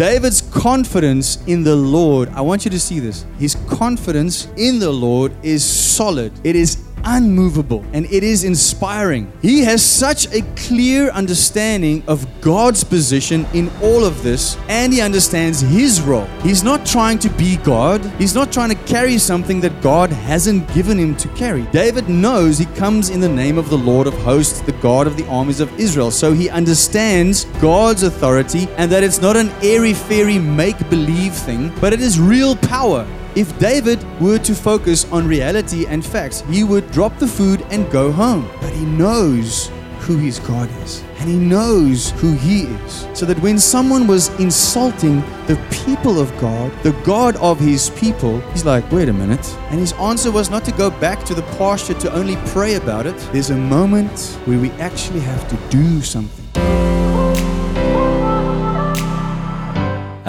David's confidence in the Lord, I want you to see this. His confidence in the Lord is solid, it is unmovable, and it is inspiring. He has such a clear understanding of God's position in all of this, and he understands his role. He's not trying to be God, he's not trying to carry something that God hasn't given him to carry. David knows he comes in the name of the Lord of hosts, the God of the armies of Israel, so he understands God's authority and that it's not an airy fairy make believe thing, but it is real power. If David were to focus on reality and facts, he would drop the food and go home. But he knows who his God is, and he knows who he is. So that when someone was insulting the people of God, the God of his people, he's like, wait a minute. And his answer was not to go back to the pasture to only pray about it. There's a moment where we actually have to do something.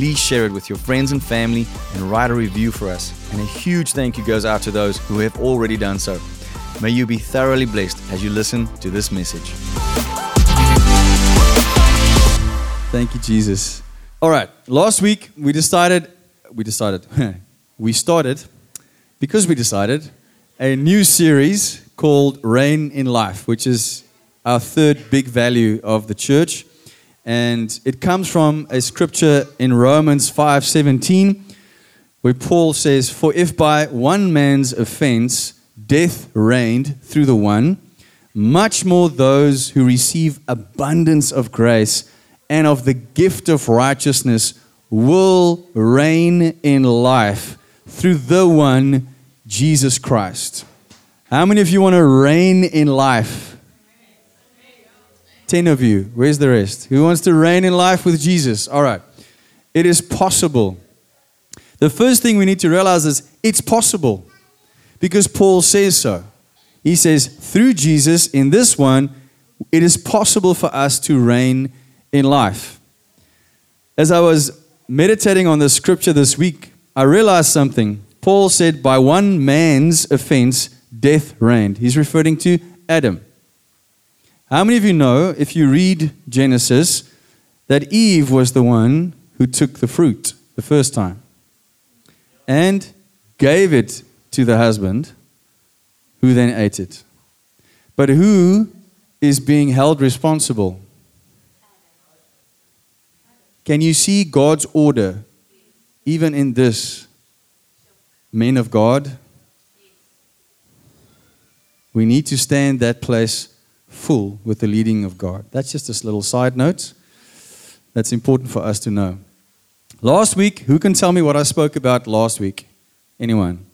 please share it with your friends and family and write a review for us. And a huge thank you goes out to those who have already done so. May you be thoroughly blessed as you listen to this message. Thank you, Jesus. All right, last week we decided, we decided, we started, because we decided, a new series called Reign in Life, which is our third big value of the church and it comes from a scripture in Romans 5:17 where Paul says for if by one man's offense death reigned through the one much more those who receive abundance of grace and of the gift of righteousness will reign in life through the one Jesus Christ. How many of you want to reign in life? 10 of you. Where's the rest? Who wants to reign in life with Jesus? All right. It is possible. The first thing we need to realize is it's possible because Paul says so. He says, through Jesus, in this one, it is possible for us to reign in life. As I was meditating on the scripture this week, I realized something. Paul said, by one man's offense, death reigned. He's referring to Adam. How many of you know, if you read Genesis, that Eve was the one who took the fruit the first time and gave it to the husband, who then ate it? But who is being held responsible? Can you see God's order even in this? Men of God, we need to stand that place full with the leading of God. That's just this little side note that's important for us to know. Last week, who can tell me what I spoke about last week? Anyone?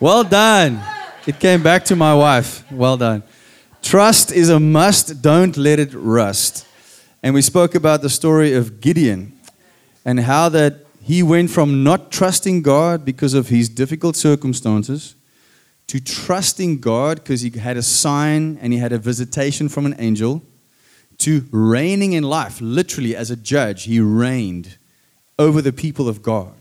Well done. It came back to my wife. Well done. Trust is a must, don't let it rust. And we spoke about the story of Gideon and how that he went from not trusting God because of his difficult circumstances to trusting God because he had a sign and he had a visitation from an angel, to reigning in life, literally as a judge, he reigned over the people of God.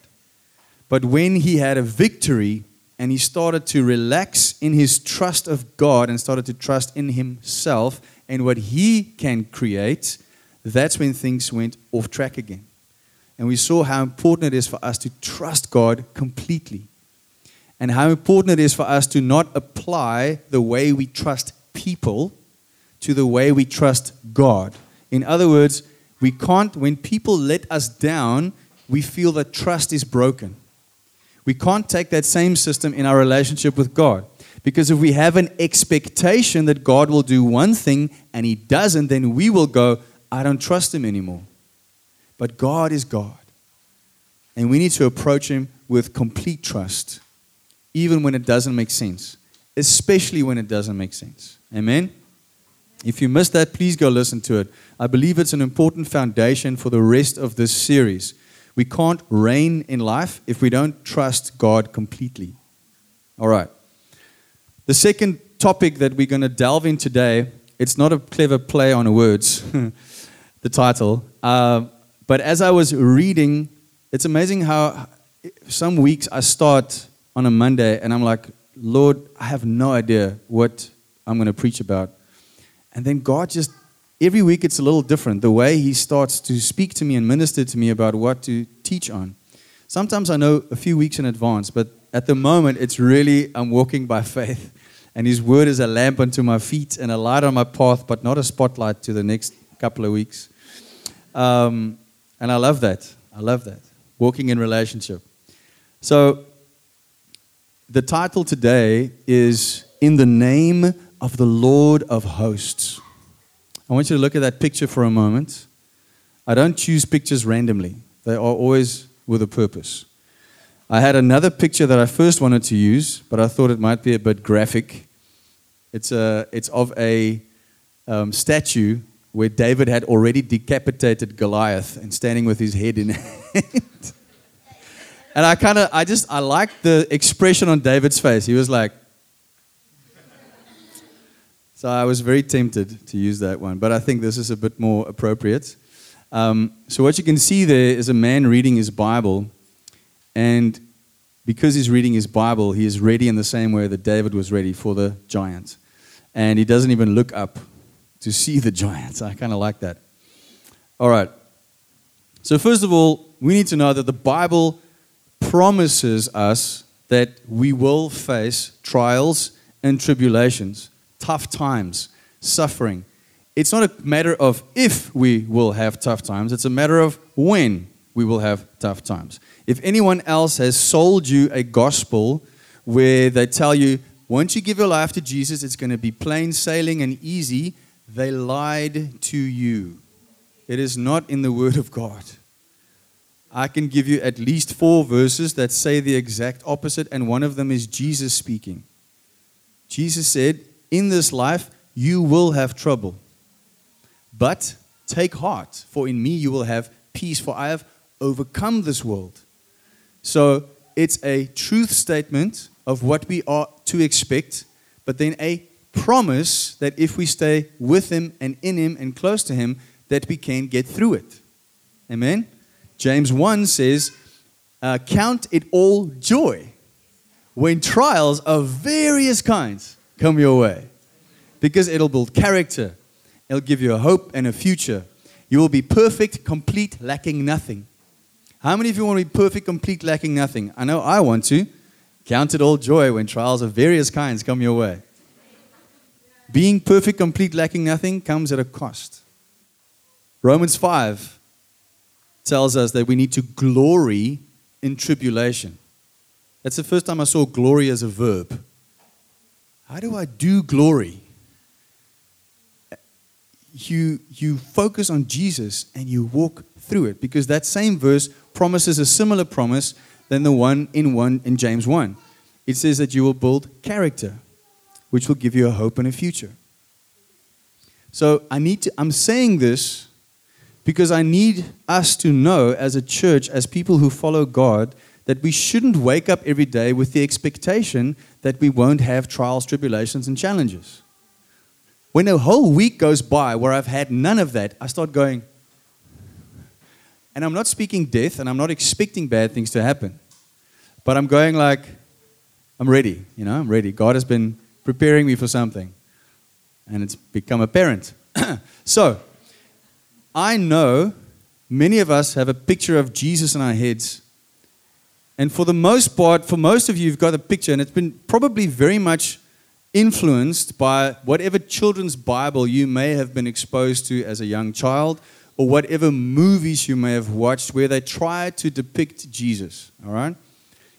But when he had a victory and he started to relax in his trust of God and started to trust in himself and what he can create, that's when things went off track again. And we saw how important it is for us to trust God completely and how important it is for us to not apply the way we trust people to the way we trust God. In other words, we can't, when people let us down, we feel that trust is broken. We can't take that same system in our relationship with God. Because if we have an expectation that God will do one thing and He doesn't, then we will go, I don't trust Him anymore. But God is God. And we need to approach Him with complete trust even when it doesn't make sense, especially when it doesn't make sense. Amen? If you missed that, please go listen to it. I believe it's an important foundation for the rest of this series. We can't reign in life if we don't trust God completely. All right. The second topic that we're going to delve in today, it's not a clever play on words, the title. Uh, but as I was reading, it's amazing how some weeks I start on a Monday and I'm like, Lord, I have no idea what I'm going to preach about. And then God just, every week it's a little different. The way He starts to speak to me and minister to me about what to teach on. Sometimes I know a few weeks in advance, but at the moment it's really, I'm walking by faith. And His word is a lamp unto my feet and a light on my path, but not a spotlight to the next couple of weeks. Um, and I love that. I love that. Walking in relationship. So, the title today is In the Name of the Lord of Hosts. I want you to look at that picture for a moment. I don't choose pictures randomly, they are always with a purpose. I had another picture that I first wanted to use, but I thought it might be a bit graphic. It's, a, it's of a um, statue where David had already decapitated Goliath and standing with his head in hand. And I kind of, I just, I liked the expression on David's face. He was like, so I was very tempted to use that one, but I think this is a bit more appropriate. Um, so, what you can see there is a man reading his Bible, and because he's reading his Bible, he is ready in the same way that David was ready for the giant. And he doesn't even look up to see the giants. I kind of like that. All right. So, first of all, we need to know that the Bible promises us that we will face trials and tribulations tough times, suffering. It's not a matter of if we will have tough times, it's a matter of when we will have tough times. If anyone else has sold you a gospel where they tell you, once you give your life to Jesus, it's going to be plain sailing and easy, they lied to you. It is not in the Word of God. I can give you at least four verses that say the exact opposite, and one of them is Jesus speaking. Jesus said, in this life you will have trouble. But take heart, for in me you will have peace, for I have overcome this world. So it's a truth statement of what we are to expect, but then a promise that if we stay with Him and in Him and close to Him, that we can get through it. Amen? James 1 says, uh, Count it all joy when trials of various kinds come your way. Because it'll build character, it'll give you a hope and a future. You will be perfect, complete, lacking nothing. How many of you want to be perfect, complete, lacking nothing? I know I want to. Count it all joy when trials of various kinds come your way. Being perfect, complete, lacking nothing comes at a cost. Romans 5 tells us that we need to glory in tribulation. That's the first time I saw glory as a verb. How do I do glory? You, you focus on Jesus and you walk through it because that same verse promises a similar promise than the one in one in James 1. It says that you will build character, which will give you a hope and a future. So I need to I'm saying this because I need us to know as a church, as people who follow God, that we shouldn't wake up every day with the expectation that we won't have trials, tribulations, and challenges. When a whole week goes by where I've had none of that, I start going, and I'm not speaking death and I'm not expecting bad things to happen, but I'm going like, I'm ready, you know, I'm ready. God has been preparing me for something, and it's become apparent. so, I know many of us have a picture of Jesus in our heads and for the most part, for most of you, you've got a picture, and it's been probably very much influenced by whatever children's Bible you may have been exposed to as a young child, or whatever movies you may have watched where they try to depict Jesus. All right?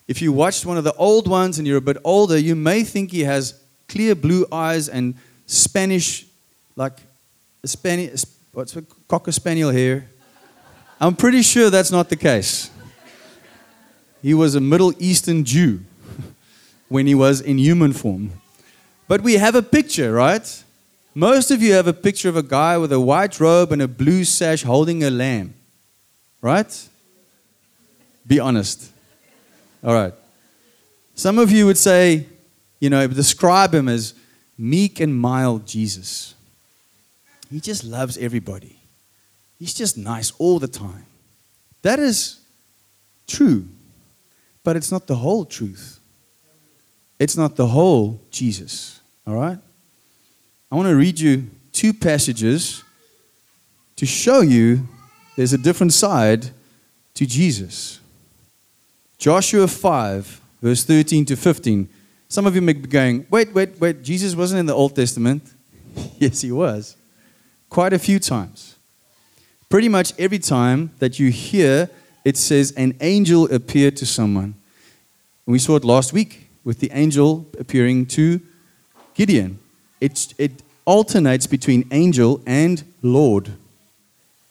If you watched one of the old ones and you're a bit older, you may think he has clear blue eyes and Spanish, like Spanish, what's a cocker spaniel hair. I'm pretty sure that's not the case. He was a Middle Eastern Jew when he was in human form. But we have a picture, right? Most of you have a picture of a guy with a white robe and a blue sash holding a lamb, right? Be honest. All right. Some of you would say, you know, describe him as meek and mild Jesus. He just loves everybody. He's just nice all the time. That is true, but it's not the whole truth. It's not the whole Jesus. All right? I want to read you two passages to show you there's a different side to Jesus. Joshua 5, verse 13 to 15. Some of you may be going, wait, wait, wait, Jesus wasn't in the Old Testament. yes, he was. Quite a few times. Pretty much every time that you hear it says an angel appeared to someone. We saw it last week with the angel appearing to Gideon. It, it alternates between angel and Lord.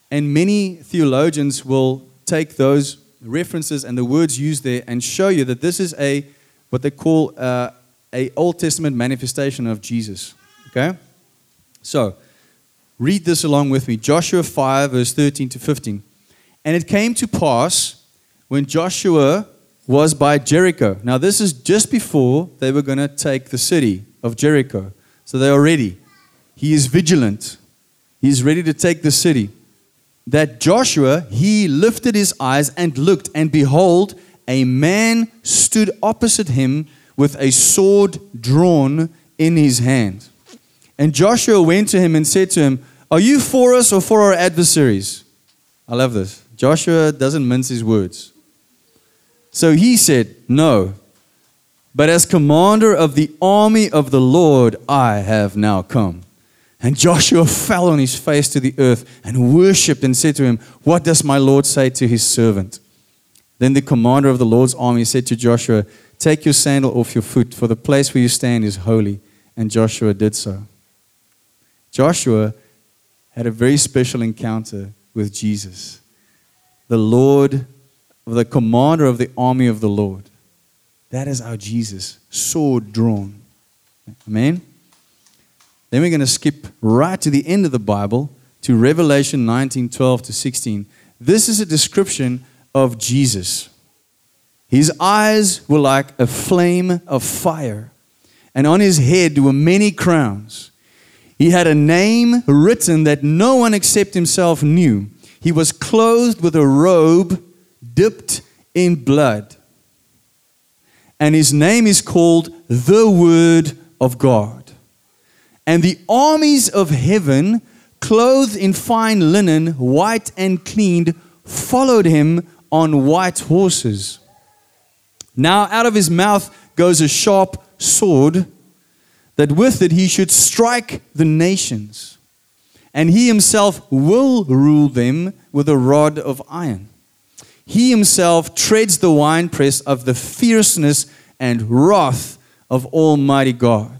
And many theologians will take those references and the words used there and show you that this is a what they call uh, a Old Testament manifestation of Jesus. Okay, so read this along with me. Joshua five verse thirteen to fifteen. And it came to pass when Joshua was by Jericho. Now this is just before they were going to take the city of Jericho. So they are ready. He is vigilant. He is ready to take the city that Joshua, he lifted his eyes and looked, and behold, a man stood opposite him with a sword drawn in his hand. And Joshua went to him and said to him, Are you for us or for our adversaries? I love this. Joshua doesn't mince his words. So he said, No, but as commander of the army of the Lord, I have now come. And Joshua fell on his face to the earth and worshipped and said to him, What does my Lord say to his servant? Then the commander of the Lord's army said to Joshua, Take your sandal off your foot, for the place where you stand is holy. And Joshua did so. Joshua had a very special encounter with Jesus, the Lord, the commander of the army of the Lord. That is our Jesus, sword drawn. Amen. Then we're going to skip right to the end of the Bible to Revelation 19 12 to 16. This is a description of Jesus. His eyes were like a flame of fire, and on his head were many crowns. He had a name written that no one except himself knew. He was clothed with a robe dipped in blood. And his name is called the Word of God. And the armies of heaven, clothed in fine linen, white and cleaned, followed him on white horses. Now out of his mouth goes a sharp sword, that with it he should strike the nations. And he himself will rule them with a rod of iron. He himself treads the winepress of the fierceness and wrath of Almighty God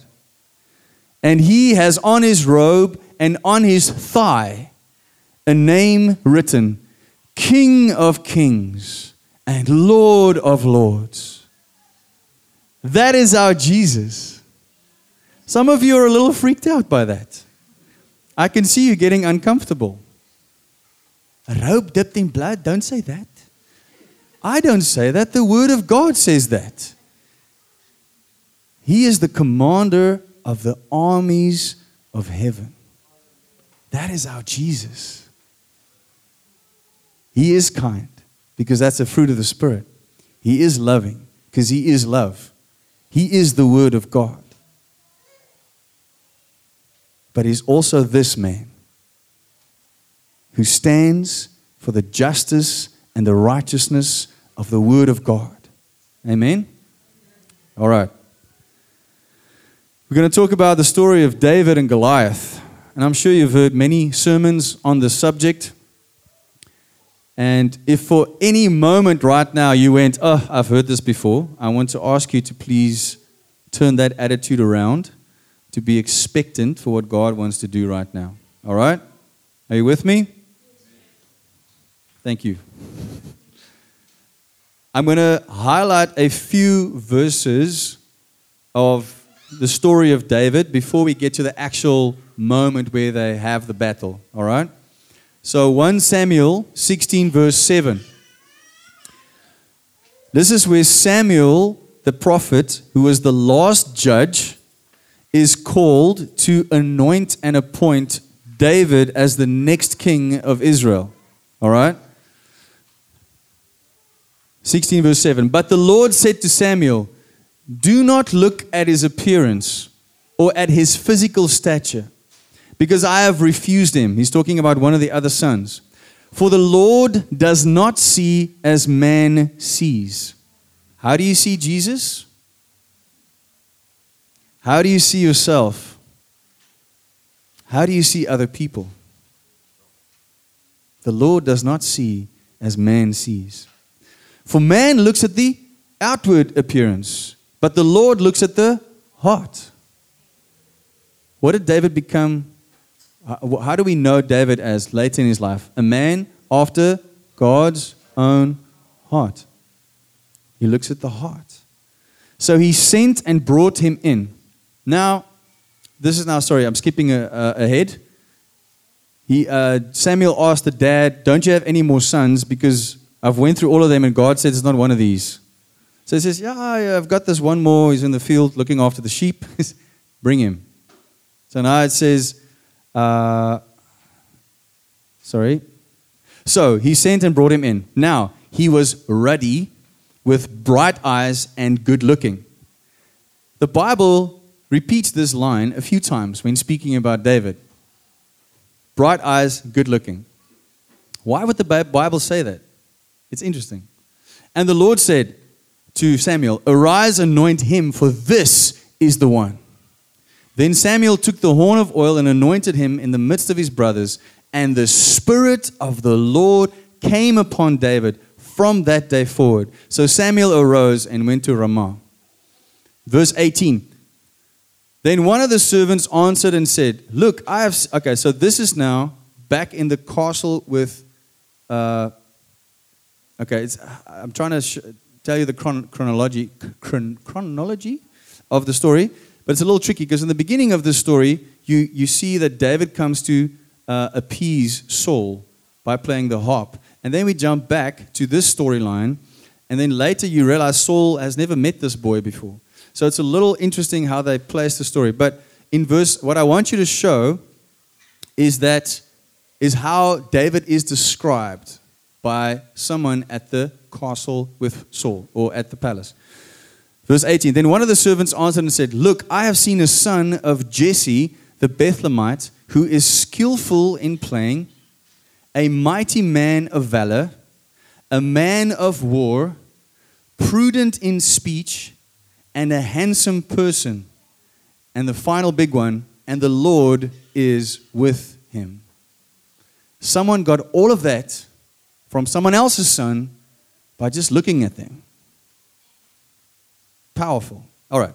and he has on his robe and on his thigh a name written King of Kings and Lord of Lords. That is our Jesus. Some of you are a little freaked out by that. I can see you getting uncomfortable. A robe dipped in blood, don't say that. I don't say that. The Word of God says that. He is the commander of the armies of heaven. That is our Jesus. He is kind because that's a fruit of the Spirit. He is loving because He is love. He is the Word of God. But He's also this man who stands for the justice and the righteousness of the Word of God. Amen? All right. We're going to talk about the story of David and Goliath. And I'm sure you've heard many sermons on this subject. And if for any moment right now you went, Oh, I've heard this before, I want to ask you to please turn that attitude around to be expectant for what God wants to do right now. All right? Are you with me? Thank you. I'm going to highlight a few verses of the story of David before we get to the actual moment where they have the battle. All right? So 1 Samuel 16, verse 7. This is where Samuel, the prophet, who was the last judge, is called to anoint and appoint David as the next king of Israel. All right? 16 verse 7. But the Lord said to Samuel, Do not look at his appearance or at his physical stature, because I have refused him. He's talking about one of the other sons. For the Lord does not see as man sees. How do you see Jesus? How do you see yourself? How do you see other people? The Lord does not see as man sees. For man looks at the outward appearance, but the Lord looks at the heart. What did David become? How do we know David as later in his life? A man after God's own heart. He looks at the heart. So he sent and brought him in. Now, this is now, sorry, I'm skipping a, a, ahead. He, uh, Samuel asked the dad, Don't you have any more sons? Because I've went through all of them and God said it's not one of these. So he says, Yeah, I've got this one more. He's in the field looking after the sheep. Bring him. So now it says, uh, Sorry. So he sent and brought him in. Now, he was ruddy with bright eyes and good looking. The Bible repeats this line a few times when speaking about David bright eyes, good looking. Why would the Bible say that? It's interesting. And the Lord said to Samuel, Arise, anoint him, for this is the one. Then Samuel took the horn of oil and anointed him in the midst of his brothers, and the Spirit of the Lord came upon David from that day forward. So Samuel arose and went to Ramah. Verse 18. Then one of the servants answered and said, Look, I have. Okay, so this is now back in the castle with. Uh, okay, I'm trying to sh- tell you the chron- chronology, chron- chronology of the story, but it's a little tricky because in the beginning of the story, you, you see that David comes to uh, appease Saul by playing the harp. And then we jump back to this storyline, and then later you realize Saul has never met this boy before. So it's a little interesting how they place the story. But in verse, what I want you to show is that is how David is described by someone at the castle with Saul or at the palace. Verse 18 Then one of the servants answered and said, Look, I have seen a son of Jesse the Bethlehemite who is skillful in playing, a mighty man of valor, a man of war, prudent in speech and a handsome person. And the final big one, and the Lord is with him. Someone got all of that from someone else's son by just looking at them. Powerful. All right.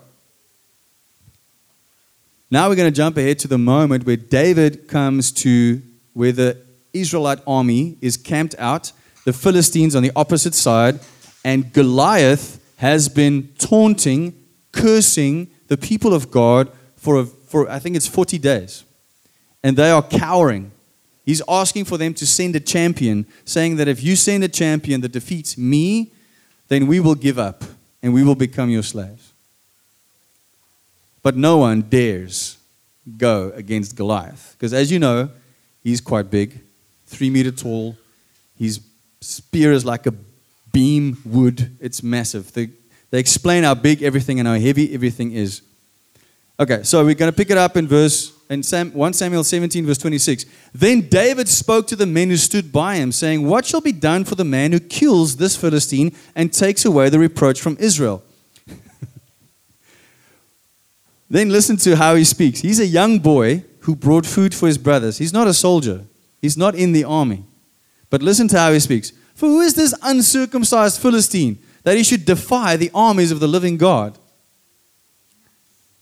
Now we're going to jump ahead to the moment where David comes to where the Israelite army is camped out, the Philistines on the opposite side, and Goliath has been taunting, cursing the people of God for, a, for I think it's 40 days. And they are cowering. He's asking for them to send a champion, saying that if you send a champion that defeats me, then we will give up and we will become your slaves. But no one dares go against Goliath. Because as you know, he's quite big, three meter tall. His spear is like a beam wood. It's massive. They, they explain how big everything and how heavy everything is. Okay, so we're going to pick it up in verse in Sam, 1 Samuel 17, verse 26. Then David spoke to the men who stood by him, saying, What shall be done for the man who kills this Philistine and takes away the reproach from Israel? then listen to how he speaks. He's a young boy who brought food for his brothers. He's not a soldier, he's not in the army. But listen to how he speaks. For who is this uncircumcised Philistine that he should defy the armies of the living God?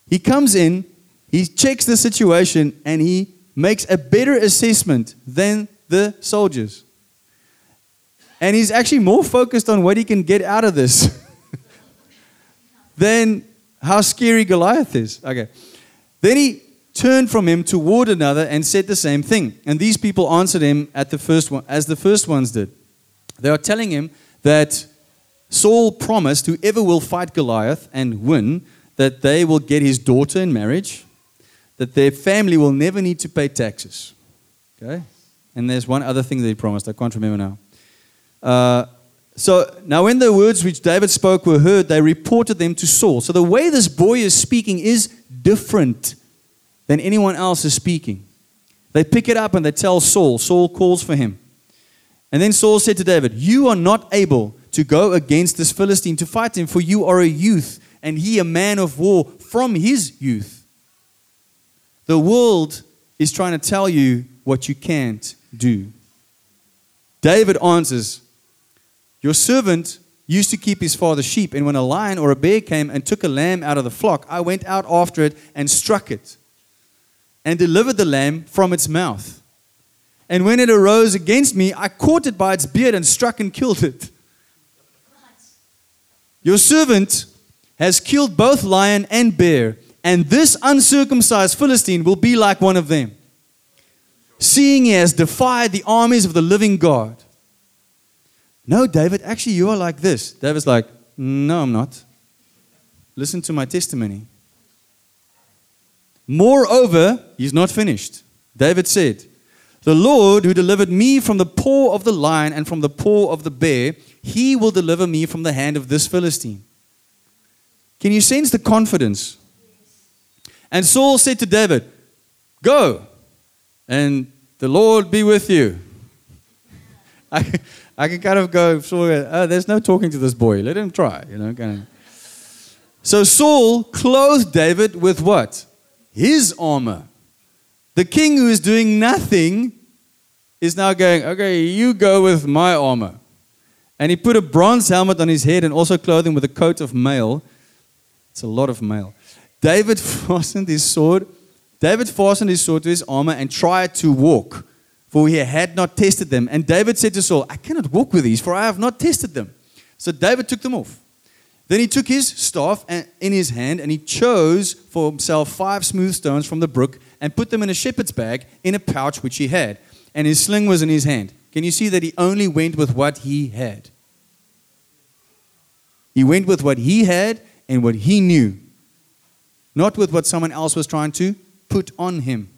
He comes in, he checks the situation, and he makes a better assessment than the soldiers. And he's actually more focused on what he can get out of this than how scary Goliath is. Okay. Then he turned from him toward another and said the same thing. And these people answered him at the first one, as the first ones did. They are telling him that Saul promised whoever will fight Goliath and win that they will get his daughter in marriage, that their family will never need to pay taxes. Okay? And there's one other thing that he promised. I can't remember now. Uh, so now, when the words which David spoke were heard, they reported them to Saul. So the way this boy is speaking is different than anyone else is speaking. They pick it up and they tell Saul. Saul calls for him. And then Saul said to David, You are not able to go against this Philistine to fight him, for you are a youth, and he a man of war from his youth. The world is trying to tell you what you can't do. David answers, Your servant used to keep his father's sheep, and when a lion or a bear came and took a lamb out of the flock, I went out after it and struck it, and delivered the lamb from its mouth. And when it arose against me, I caught it by its beard and struck and killed it. Your servant has killed both lion and bear, and this uncircumcised Philistine will be like one of them, seeing he has defied the armies of the living God. No, David, actually, you are like this. David's like, No, I'm not. Listen to my testimony. Moreover, he's not finished. David said, The Lord who delivered me from the paw of the lion and from the paw of the bear, he will deliver me from the hand of this Philistine. Can you sense the confidence? And Saul said to David, Go, and the Lord be with you. I, I can kind of go, oh, there's no talking to this boy. Let him try, you know. Kind of. So Saul clothed David with what? His armor. The king who is doing nothing is now going, okay, you go with my armor. And he put a bronze helmet on his head and also clothed him with a coat of mail. It's a lot of mail. David fastened his sword. David fastened his sword to his armor and tried to walk, for he had not tested them. And David said to Saul, I cannot walk with these, for I have not tested them. So David took them off. Then he took his staff in his hand and he chose for himself five smooth stones from the brook and put them in a shepherd's bag in a pouch which he had. And his sling was in his hand. Can you see that he only went with what he had? He went with what he had and what he knew, not with what someone else was trying to put on him.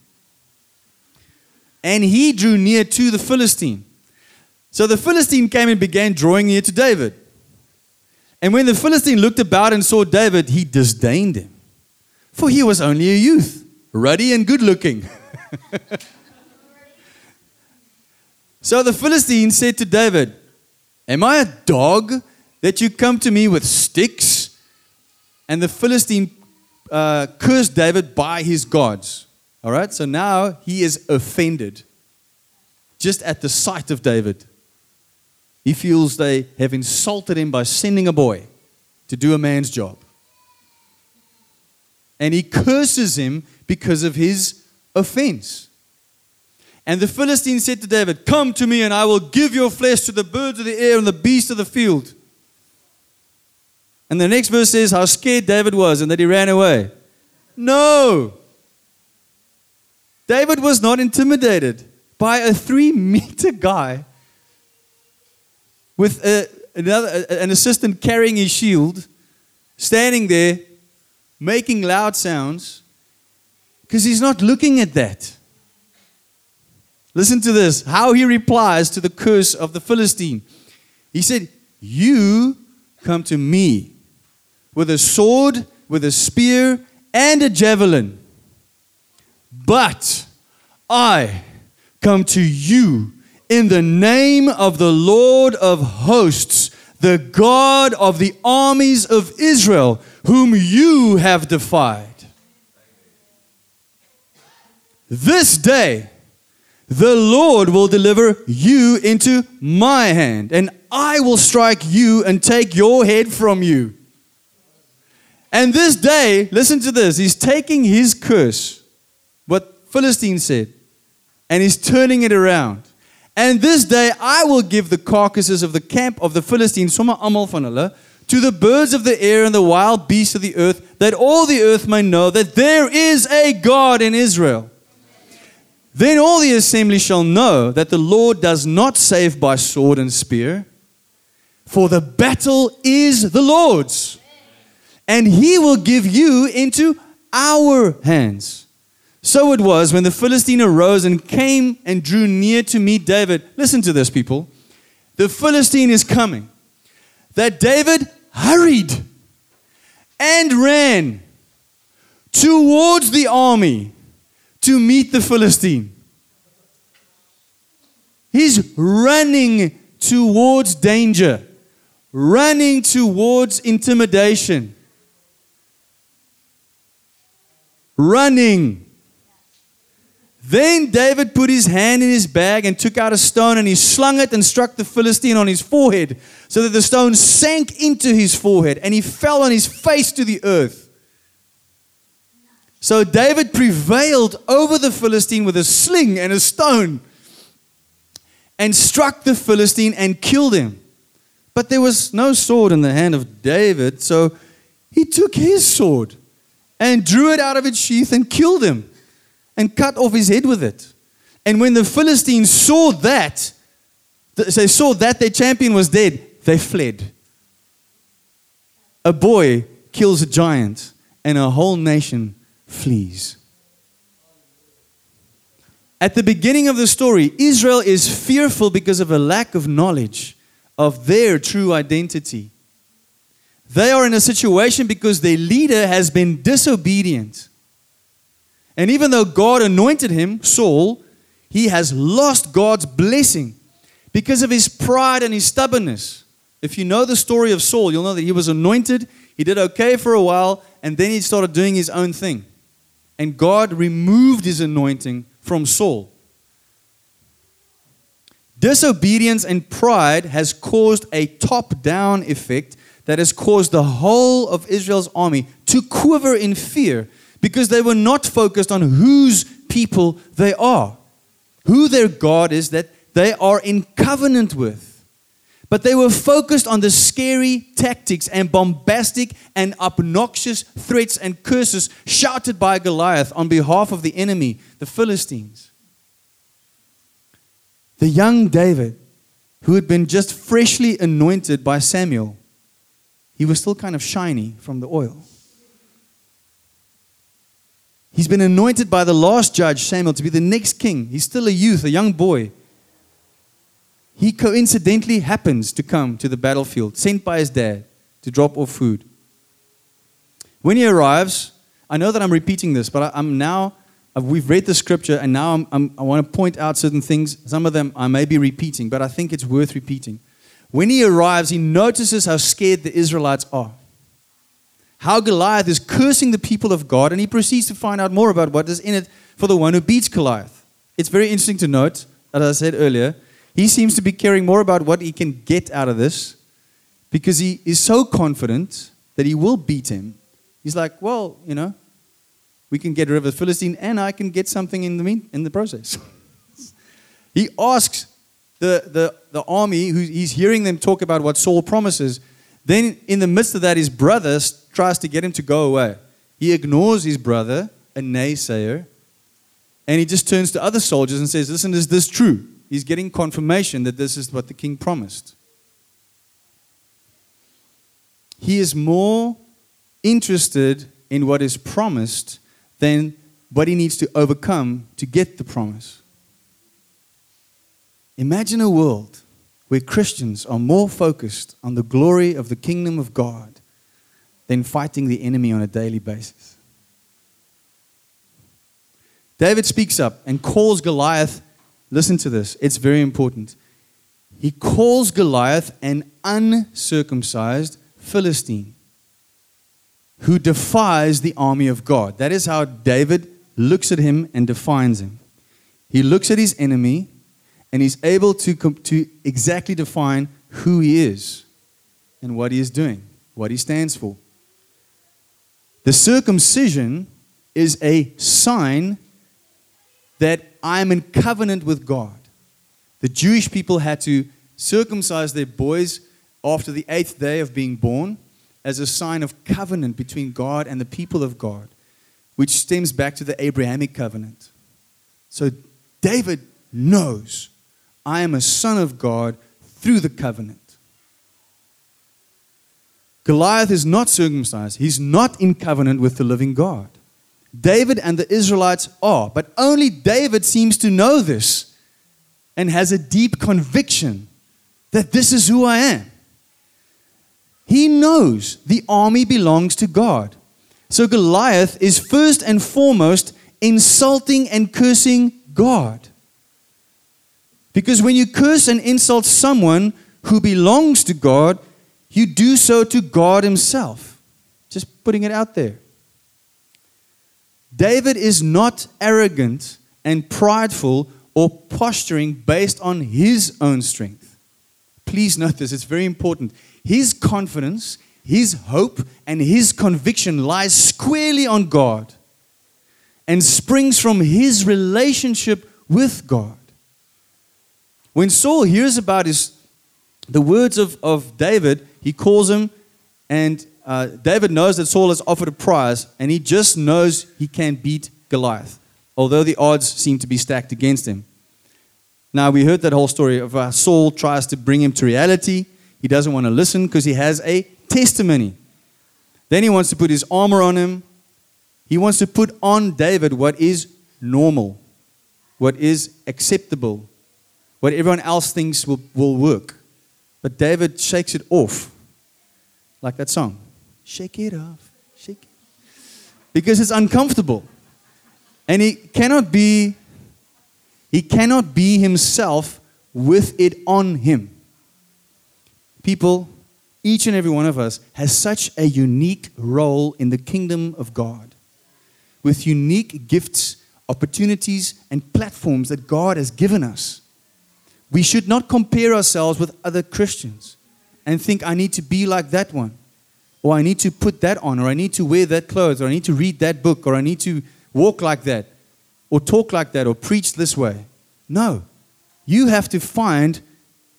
And he drew near to the Philistine. So the Philistine came and began drawing near to David. And when the Philistine looked about and saw David, he disdained him, for he was only a youth, ruddy and good looking. So the Philistine said to David, Am I a dog that you come to me with sticks? And the Philistine uh, cursed David by his gods. All right, so now he is offended just at the sight of David. He feels they have insulted him by sending a boy to do a man's job. And he curses him because of his offense. And the Philistine said to David, Come to me, and I will give your flesh to the birds of the air and the beasts of the field. And the next verse says how scared David was and that he ran away. No. David was not intimidated by a three meter guy with a, another, an assistant carrying his shield, standing there, making loud sounds, because he's not looking at that. Listen to this how he replies to the curse of the Philistine. He said, You come to me with a sword, with a spear, and a javelin. But I come to you in the name of the Lord of hosts, the God of the armies of Israel, whom you have defied. This day, the Lord will deliver you into my hand, and I will strike you and take your head from you. And this day, listen to this, he's taking his curse, what Philistine said, and he's turning it around. And this day I will give the carcasses of the camp of the Philistines, to the birds of the air and the wild beasts of the earth, that all the earth may know that there is a God in Israel. Then all the assembly shall know that the Lord does not save by sword and spear, For the battle is the Lord's, and he will give you into our hands. So it was when the Philistine arose and came and drew near to meet David. Listen to this, people. The Philistine is coming. That David hurried and ran towards the army to meet the Philistine. He's running towards danger, running towards intimidation, running. Then David put his hand in his bag and took out a stone and he slung it and struck the Philistine on his forehead so that the stone sank into his forehead and he fell on his face to the earth. So David prevailed over the Philistine with a sling and a stone and struck the Philistine and killed him. But there was no sword in the hand of David, so he took his sword and drew it out of its sheath and killed him and cut off his head with it. And when the Philistines saw that, they saw that their champion was dead, they fled. A boy kills a giant, and a whole nation flees. At the beginning of the story, Israel is fearful because of a lack of knowledge of their true identity. They are in a situation because their leader has been disobedient. And even though God anointed him, Saul, he has lost God's blessing because of his pride and his stubbornness. If you know the story of Saul, you'll know that he was anointed, he did okay for a while, and then he started doing his own thing and God removed his anointing from Saul. Disobedience and pride has caused a top down effect that has caused the whole of Israel's army to quiver in fear because they were not focused on whose people they are, who their God is that they are in covenant with. But they were focused on the scary tactics and bombastic and obnoxious threats and curses shouted by Goliath on behalf of the enemy, the Philistines. The young David, who had been just freshly anointed by Samuel, he was still kind of shiny from the oil. He's been anointed by the last judge, Samuel, to be the next king. He's still a youth, a young boy he coincidentally happens to come to the battlefield, sent by his dad to drop off food. When he arrives, I know that I'm repeating this, but I, am now, we've read the scripture, and now I'm, I'm, i want to point out certain things. Some of them I may be repeating, but I think it's worth repeating. When he arrives, he notices how scared the Israelites are. How Goliath is cursing the people of God, and he proceeds to find out more about what is in it for the one who beats Goliath. It's very interesting to note, as I said earlier, he seems to be caring more about what he can get out of this because he is so confident that he will beat him. He's like, well, you know, we can get rid of the Philistine and I can get something in the, mean, in the process. he asks the, the, the army, who he's hearing them talk about what Saul promises. Then, in the midst of that, his brother tries to get him to go away. He ignores his brother, a naysayer, and he just turns to other soldiers and says, Listen, is this true? He's getting confirmation that this is what the king promised. He is more interested in what is promised than what he needs to overcome to get the promise. Imagine a world where Christians are more focused on the glory of the kingdom of God than fighting the enemy on a daily basis. David speaks up and calls Goliath Listen to this, it's very important. He calls Goliath an uncircumcised Philistine who defies the army of God. That is how David looks at him and defines him. He looks at his enemy and he's able to, to exactly define who he is and what he is doing, what he stands for. The circumcision is a sign that I am in covenant with God. The Jewish people had to circumcise their boys after the eighth day of being born as a sign of covenant between God and the people of God, which stems back to the Abrahamic covenant. So David knows I am a son of God through the covenant. Goliath is not circumcised, he's not in covenant with the living God. David and the Israelites are, but only David seems to know this and has a deep conviction that this is who I am. He knows the army belongs to God. So Goliath is first and foremost insulting and cursing God. Because when you curse and insult someone who belongs to God, you do so to God Himself. Just putting it out there. David is not arrogant and prideful or posturing based on his own strength. Please note this, it's very important. His confidence, his hope, and his conviction lies squarely on God and springs from his relationship with God. When Saul hears about his, the words of, of David, he calls him, and uh, David knows that Saul has offered a prize, and he just knows he can beat Goliath, although the odds seem to be stacked against him. Now, we heard that whole story of how Saul tries to bring him to reality. He doesn't want to listen because he has a testimony. Then he wants to put his armor on him. He wants to put on David what is normal, what is acceptable, what everyone else thinks will, will work. But David shakes it off, like that song Shake it off, shake it. Because it's uncomfortable. And he cannot be he cannot be himself with it on him. People, each and every one of us has such a unique role in the kingdom of God with unique gifts, opportunities, and platforms that God has given us. We should not compare ourselves with other Christians and think, I need to be like that one, or I need to put that on, or I need to wear that clothes, or I need to read that book, or I need to walk like that, or talk like that, or preach this way. No. You have to find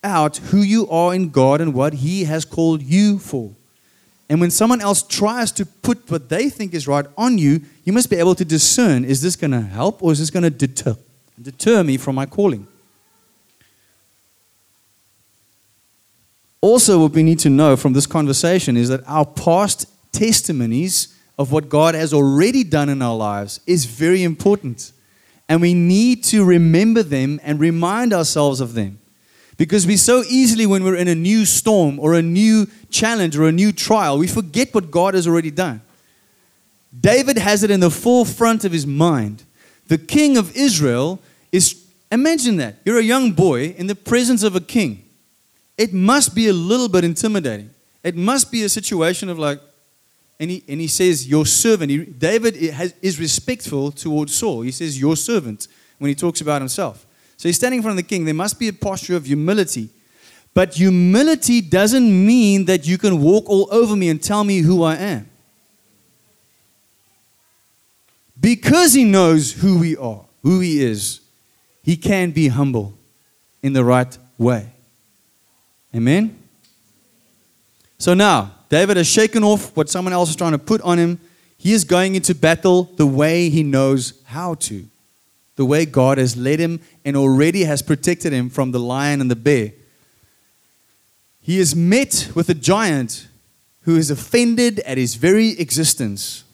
out who you are in God and what He has called you for. And when someone else tries to put what they think is right on you, you must be able to discern is this going to help or is this going to deter, deter me from my calling? Also, what we need to know from this conversation is that our past testimonies of what God has already done in our lives is very important. And we need to remember them and remind ourselves of them. Because we so easily, when we're in a new storm or a new challenge or a new trial, we forget what God has already done. David has it in the forefront of his mind. The king of Israel is, imagine that. You're a young boy in the presence of a king it must be a little bit intimidating. It must be a situation of like, and he, and he says, Your servant. He, David has, is respectful towards Saul. He says, Your servant, when he talks about himself. So he's standing in front of the king. There must be a posture of humility. But humility doesn't mean that you can walk all over me and tell me who I am. Because he knows who we are, who he is, he can be humble in the right way. Amen? So now, David has shaken off what someone else is trying to put on him. He is going into battle the way he knows how to, the way God has led him and already has protected him from the lion and the bear. He is met with a giant who is offended at his very existence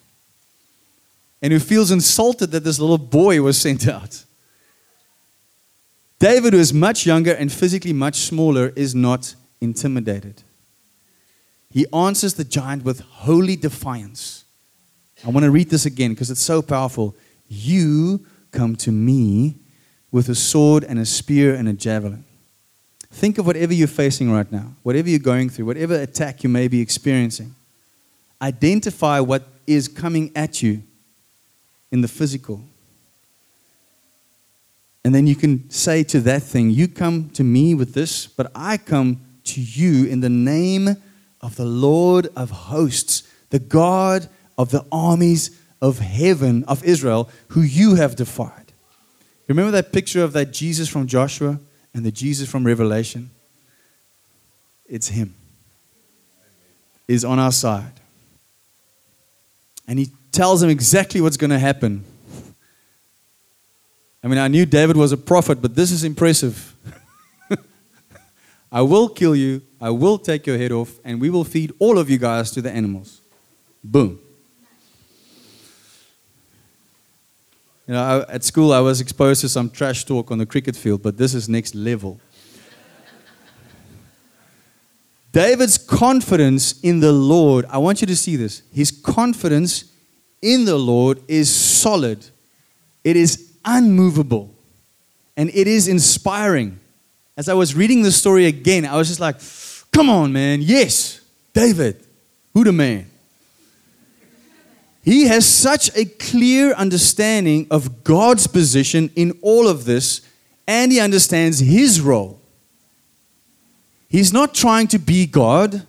and who feels insulted that this little boy was sent out. David, who is much younger and physically much smaller, is not intimidated. He answers the giant with holy defiance. I want to read this again because it's so powerful. You come to me with a sword and a spear and a javelin. Think of whatever you're facing right now, whatever you're going through, whatever attack you may be experiencing. Identify what is coming at you in the physical. And then you can say to that thing, You come to me with this, but I come to you in the name of the Lord of hosts, the God of the armies of heaven of Israel, who you have defied. Remember that picture of that Jesus from Joshua and the Jesus from Revelation? It's Him. Is on our side. And He tells him exactly what's going to happen I mean, I knew David was a prophet, but this is impressive. I will kill you, I will take your head off, and we will feed all of you guys to the animals. Boom. You know, I, at school I was exposed to some trash talk on the cricket field, but this is next level. David's confidence in the Lord, I want you to see this. His confidence in the Lord is solid, it is unmovable, and it is inspiring. As I was reading the story again, I was just like, come on, man, yes, David, who the man? He has such a clear understanding of God's position in all of this, and he understands his role. He's not trying to be God.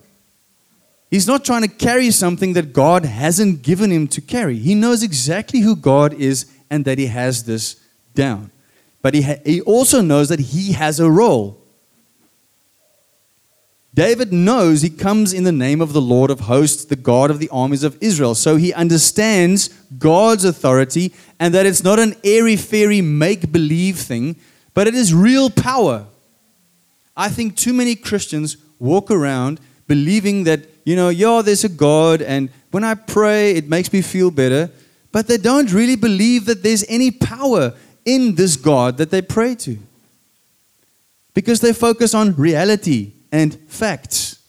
He's not trying to carry something that God hasn't given him to carry. He knows exactly who God is and that he has this down. But he, he also knows that he has a role. David knows he comes in the name of the Lord of hosts, the God of the armies of Israel. So he understands God's authority and that it's not an airy fairy make believe thing, but it is real power. I think too many Christians walk around believing that, you know, yeah, there's a God, and when I pray, it makes me feel better, but they don't really believe that there's any power in this God that they pray to. Because they focus on reality and facts.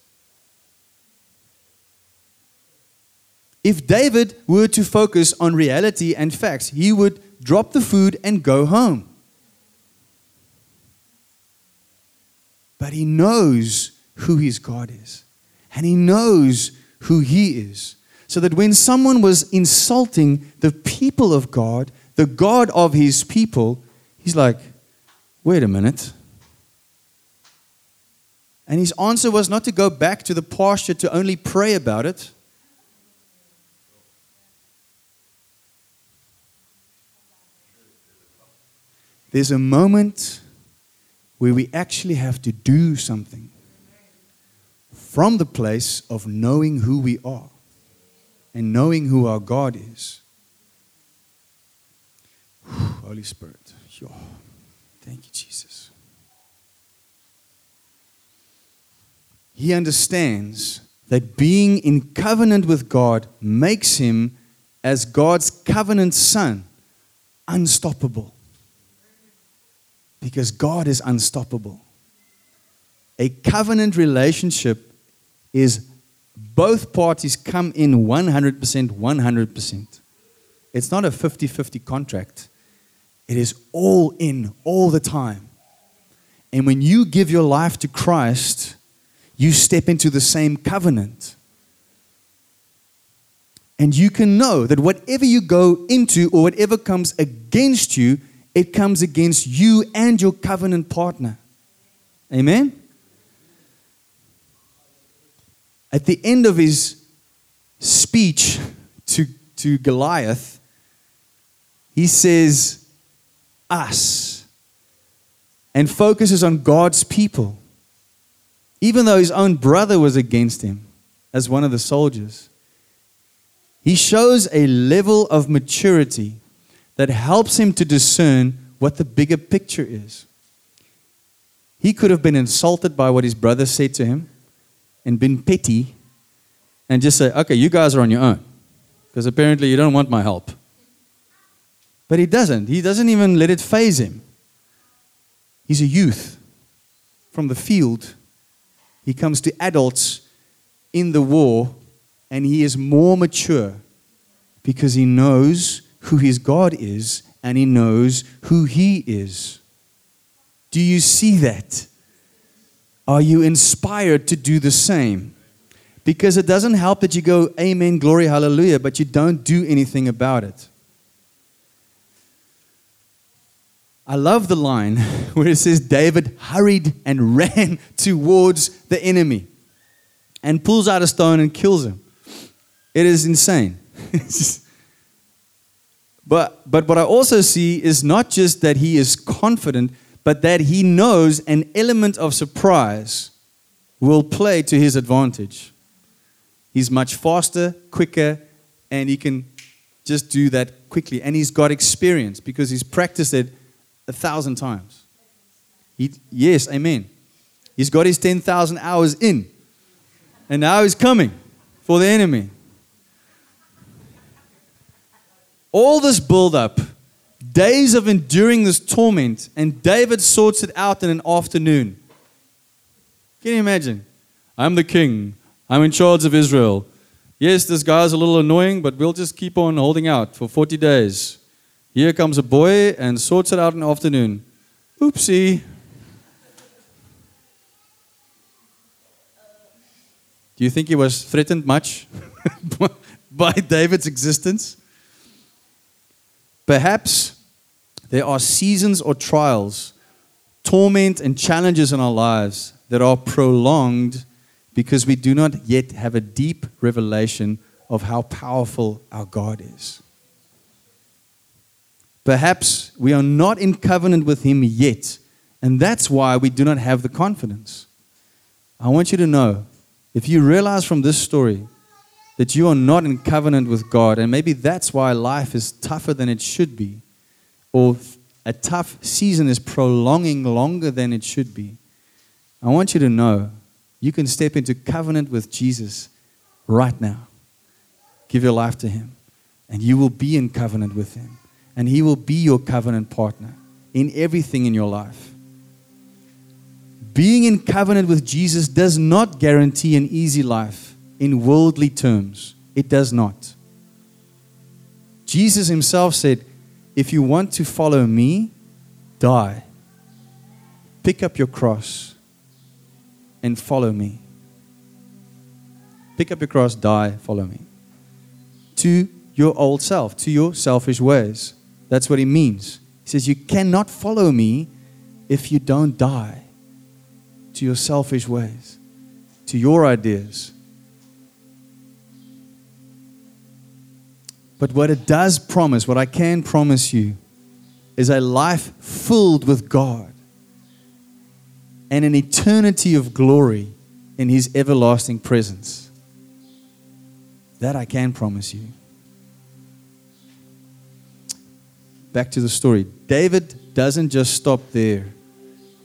If David were to focus on reality and facts, he would drop the food and go home. But he knows who his God is, and he knows who he is. So that when someone was insulting the people of God, the God of his people, he's like, wait a minute. And his answer was not to go back to the pasture to only pray about it. There's a moment where we actually have to do something from the place of knowing who we are and knowing who our God is. Holy Spirit. Thank you, Jesus. He understands that being in covenant with God makes him, as God's covenant son, unstoppable because God is unstoppable. A covenant relationship is both parties come in 100%, 100%. It's not a 50 50 contract, it is all in all the time. And when you give your life to Christ, you step into the same covenant. And you can know that whatever you go into or whatever comes against you, it comes against you and your covenant partner. Amen? At the end of his speech to, to Goliath, he says, Us, and focuses on God's people, even though his own brother was against him as one of the soldiers. He shows a level of maturity that helps him to discern what the bigger picture is. He could have been insulted by what his brother said to him and been petty and just say, okay, you guys are on your own because apparently you don't want my help. But he doesn't. He doesn't even let it faze him. He's a youth from the field. He comes to adults in the war and he is more mature because he knows who his God is and he knows who he is. Do you see that? Are you inspired to do the same? Because it doesn't help that you go, Amen, glory, hallelujah, but you don't do anything about it. I love the line where it says David hurried and ran towards the enemy and pulls out a stone and kills him. It is insane. But, but what I also see is not just that he is confident, but that he knows an element of surprise will play to his advantage. He's much faster, quicker, and he can just do that quickly. And he's got experience because he's practiced it a thousand times. He, yes, amen. He's got his 10,000 hours in. And now he's coming for the enemy. All this build up, days of enduring this torment, and David sorts it out in an afternoon. Can you imagine? I'm the king. I'm in charge of Israel. Yes, this guy's a little annoying, but we'll just keep on holding out for 40 days. Here comes a boy and sorts it out in the afternoon. Oopsie. Do you think he was threatened much by David's existence? Perhaps there are seasons or trials, torment and challenges in our lives that are prolonged because we do not yet have a deep revelation of how powerful our God is. Perhaps we are not in covenant with Him yet, and that's why we do not have the confidence. I want you to know if you realize from this story that you are not in covenant with God, and maybe that's why life is tougher than it should be, or a tough season is prolonging longer than it should be, I want you to know you can step into covenant with Jesus right now. Give your life to Him, and you will be in covenant with Him, and He will be your covenant partner in everything in your life. Being in covenant with Jesus does not guarantee an easy life in worldly terms. It does not. Jesus Himself said, If you want to follow me, die. Pick up your cross and follow me. Pick up your cross, die, follow me. To your old self, to your selfish ways. That's what he means. He says, You cannot follow me if you don't die to your selfish ways, to your ideas. But what it does promise, what I can promise you, is a life filled with God and an eternity of glory in His everlasting presence. That I can promise you. Back to the story. David doesn't just stop there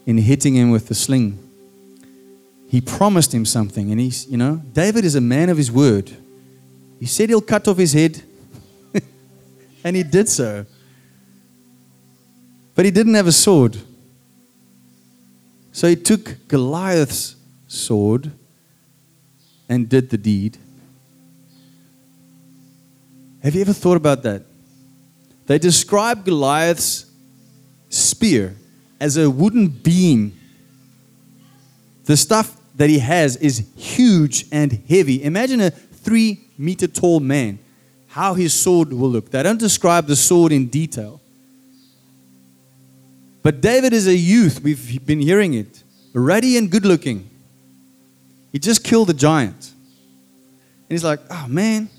in hitting him with the sling. He promised him something, and he's, you know, David is a man of his word. He said he'll cut off his head, and he did so. But he didn't have a sword. So he took Goliath's sword and did the deed. Have you ever thought about that? They describe Goliath's spear as a wooden beam. The stuff that he has is huge and heavy. Imagine a three meter tall man, how his sword will look. They don't describe the sword in detail. But David is a youth, we've been hearing it, ruddy and good looking. He just killed a giant. And he's like, oh man,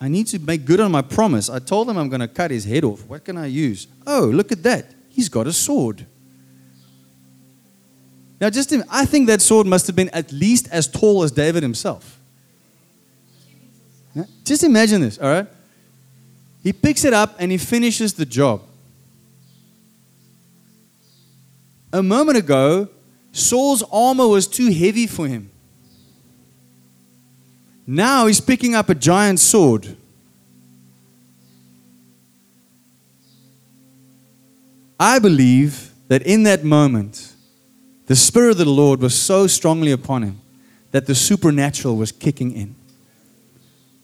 I need to make good on my promise. I told him I'm going to cut his head off. What can I use? Oh, look at that. He's got a sword. Now, just I think that sword must have been at least as tall as David himself. Just imagine this, all right? He picks it up and he finishes the job. A moment ago, Saul's armor was too heavy for him. Now he's picking up a giant sword. I believe that in that moment, the Spirit of the Lord was so strongly upon him that the supernatural was kicking in.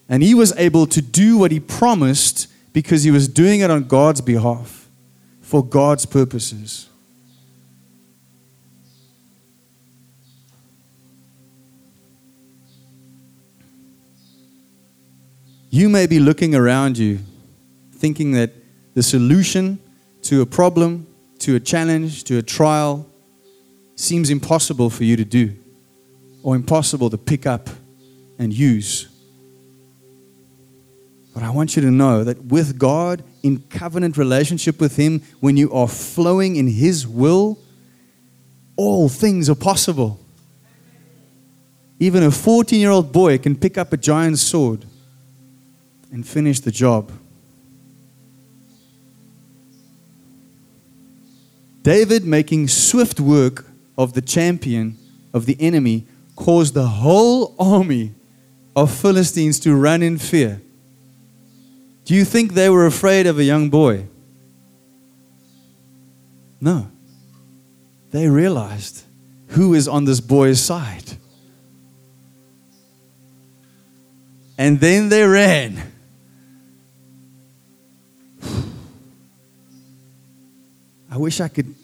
And he was able to do what he promised because he was doing it on God's behalf, for God's purposes. You may be looking around you thinking that the solution to a problem, to a challenge, to a trial seems impossible for you to do or impossible to pick up and use. But I want you to know that with God, in covenant relationship with Him, when you are flowing in His will, all things are possible. Even a 14 year old boy can pick up a giant sword and finish the job. David making swift work of the champion of the enemy caused the whole army of Philistines to run in fear. Do you think they were afraid of a young boy? No. They realized who is on this boy's side. And then they ran. I wish I could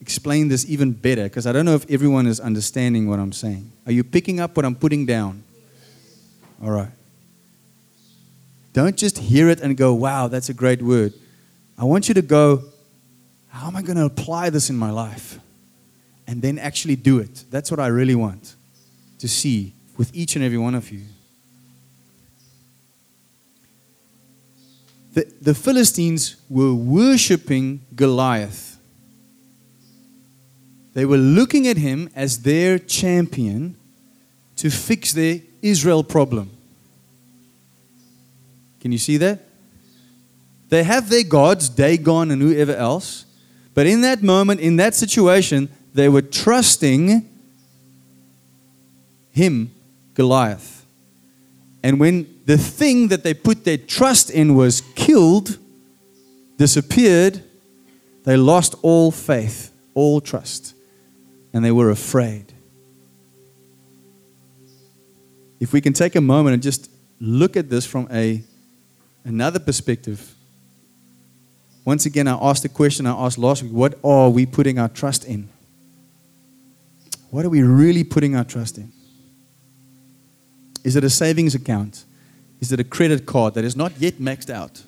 explain this even better because I don't know if everyone is understanding what I'm saying. Are you picking up what I'm putting down? All right. Don't just hear it and go, wow, that's a great word. I want you to go, how am I going to apply this in my life? And then actually do it. That's what I really want to see with each and every one of you. The, the Philistines were worshiping Goliath. They were looking at him as their champion to fix their Israel problem. Can you see that? They have their gods, Dagon and whoever else, but in that moment, in that situation, they were trusting him, Goliath. And when the thing that they put their trust in was killed, disappeared, they lost all faith, all trust, and they were afraid. If we can take a moment and just look at this from a another perspective, once again, I asked the question I asked last week what are we putting our trust in? What are we really putting our trust in? Is it a savings account? Is it a credit card that is not yet maxed out?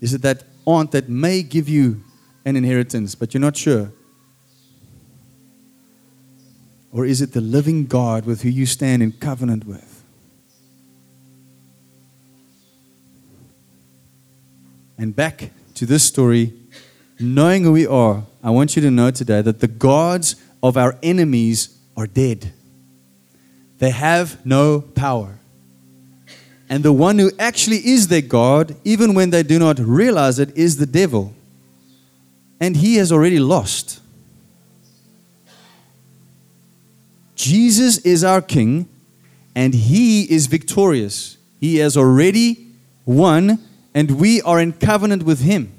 Is it that aunt that may give you an inheritance, but you're not sure? Or is it the living God with who you stand in covenant with? And back to this story, knowing who we are, I want you to know today that the gods of our enemies are dead. They have no power. And the one who actually is their God, even when they do not realize it, is the devil. And he has already lost. Jesus is our King, and he is victorious. He has already won and we are in covenant with Him.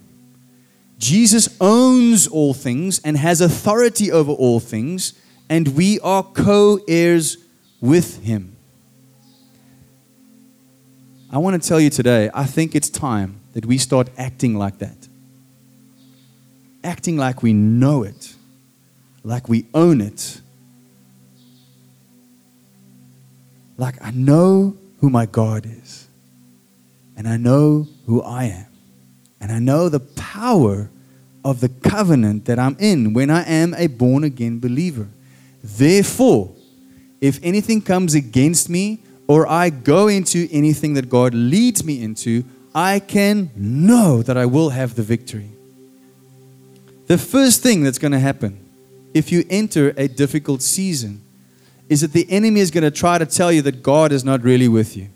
Jesus owns all things and has authority over all things, and we are co heirs with Him. I want to tell you today, I think it's time that we start acting like that. Acting like we know it, like we own it. Like I know who my God is and I know who I am. And I know the power of the covenant that I'm in when I am a born again believer. Therefore, if anything comes against me or I go into anything that God leads me into, I can know that I will have the victory. The first thing that's going to happen if you enter a difficult season is that the enemy is going to try to tell you that God is not really with you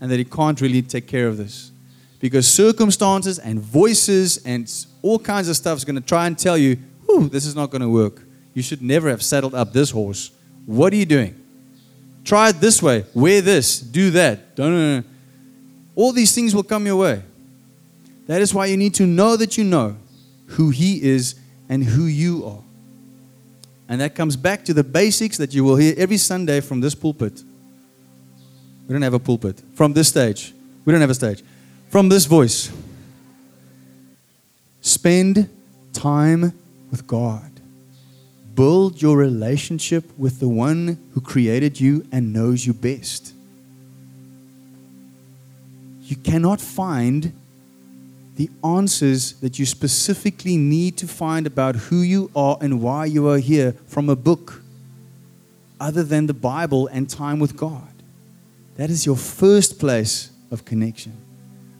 and that he can't really take care of this. Because circumstances and voices and all kinds of stuff is going to try and tell you, Whew, this is not going to work. You should never have saddled up this horse. What are you doing? Try it this way. Wear this. Do that. Don't, don't, don't. All these things will come your way. That is why you need to know that you know who He is and who you are. And that comes back to the basics that you will hear every Sunday from this pulpit. We don't have a pulpit. From this stage, we don't have a stage. From this voice, spend time with God. Build your relationship with the one who created you and knows you best. You cannot find the answers that you specifically need to find about who you are and why you are here from a book other than the Bible and time with God. That is your first place of connection.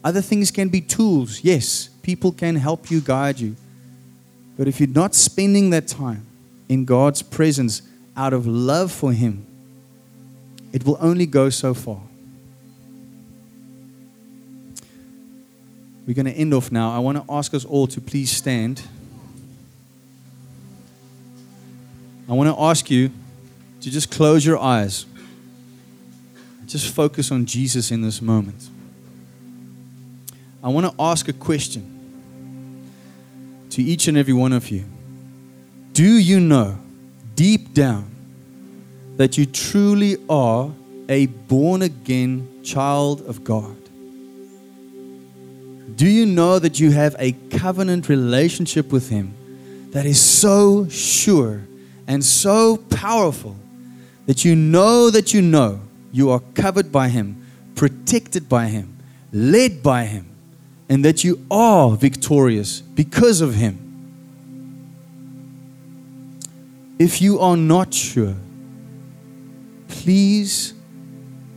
Other things can be tools. Yes, people can help you, guide you. But if you're not spending that time in God's presence out of love for Him, it will only go so far. We're going to end off now. I want to ask us all to please stand. I want to ask you to just close your eyes. Just focus on Jesus in this moment. I want to ask a question to each and every one of you. Do you know deep down that you truly are a born again child of God? Do you know that you have a covenant relationship with Him that is so sure and so powerful that you know that you know you are covered by Him, protected by Him, led by Him, and that you are victorious because of Him? If you are not sure, please,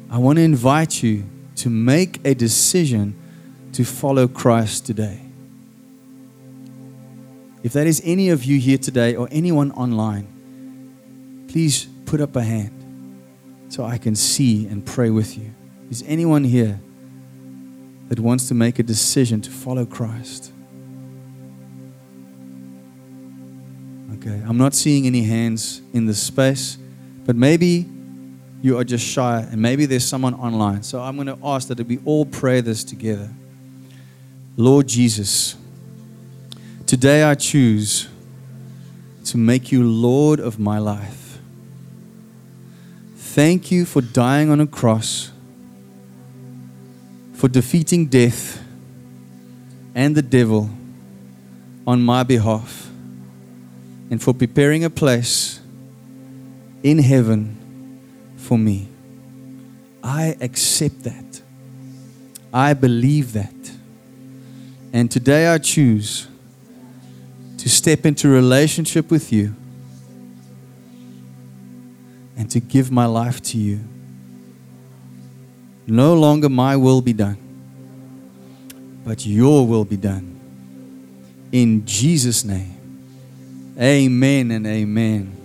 I want to invite you to make a decision to follow Christ today. If that is any of you here today or anyone online, please put up a hand so I can see and pray with you. Is anyone here that wants to make a decision to follow Christ? Okay, I'm not seeing any hands in the space, but maybe you are just shy and maybe there's someone online. So I'm going to ask that we all pray this together. Lord Jesus, today I choose to make you Lord of my life. Thank you for dying on a cross, for defeating death and the devil on my behalf, and for preparing a place in heaven for me. I accept that. I believe that. And today I choose to step into relationship with you and to give my life to you. No longer my will be done, but your will be done. In Jesus' name. Amen and amen.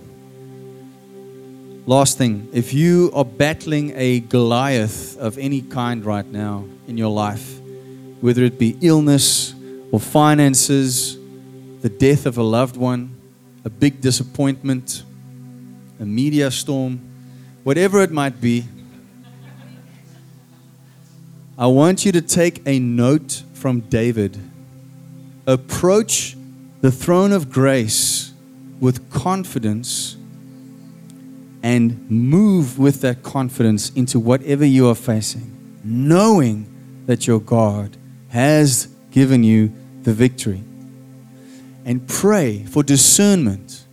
Last thing, if you are battling a Goliath of any kind right now in your life, whether it be illness or finances, the death of a loved one, a big disappointment, a media storm, whatever it might be, I want you to take a note from David. Approach the throne of grace with confidence and move with that confidence into whatever you are facing, knowing that your God has given you the victory. And pray for discernment.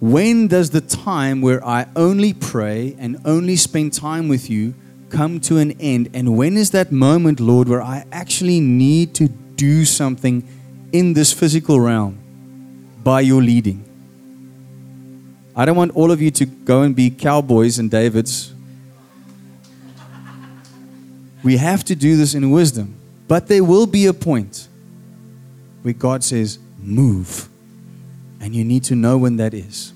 When does the time where I only pray and only spend time with you come to an end? And when is that moment, Lord, where I actually need to do something in this physical realm by your leading? I don't want all of you to go and be cowboys and Davids we have to do this in wisdom. But there will be a point where God says, move. And you need to know when that is.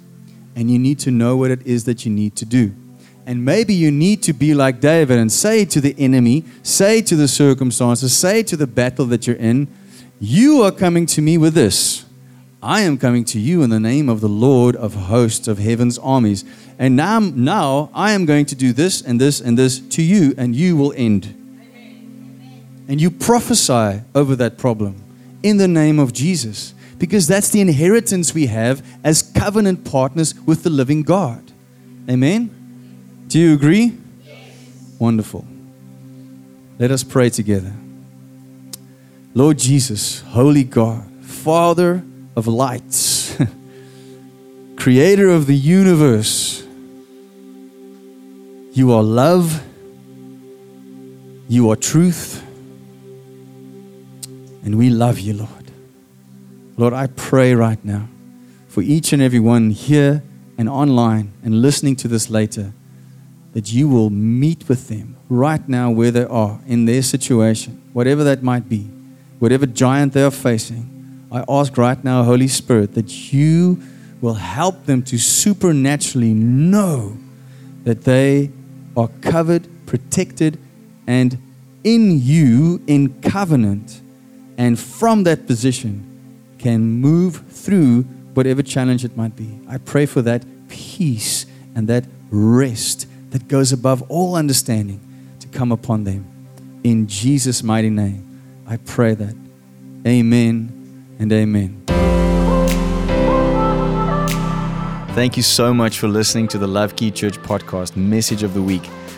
And you need to know what it is that you need to do. And maybe you need to be like David and say to the enemy, say to the circumstances, say to the battle that you're in, You are coming to me with this. I am coming to you in the name of the Lord of hosts of heaven's armies. And now, now I am going to do this and this and this to you, and you will end. And you prophesy over that problem in the name of Jesus, because that's the inheritance we have as covenant partners with the living God. Amen? Do you agree? Yes. Wonderful. Let us pray together. Lord Jesus, Holy God, Father of lights, Creator of the universe, you are love, you are truth, and we love you, Lord. Lord, I pray right now for each and every one here and online and listening to this later that you will meet with them right now where they are in their situation, whatever that might be, whatever giant they are facing. I ask right now, Holy Spirit, that you will help them to supernaturally know that they are covered, protected, and in you in covenant, and from that position can move through whatever challenge it might be. I pray for that peace and that rest that goes above all understanding to come upon them. In Jesus' mighty name, I pray that. Amen and amen. Thank you so much for listening to the Love Key Church podcast message of the week.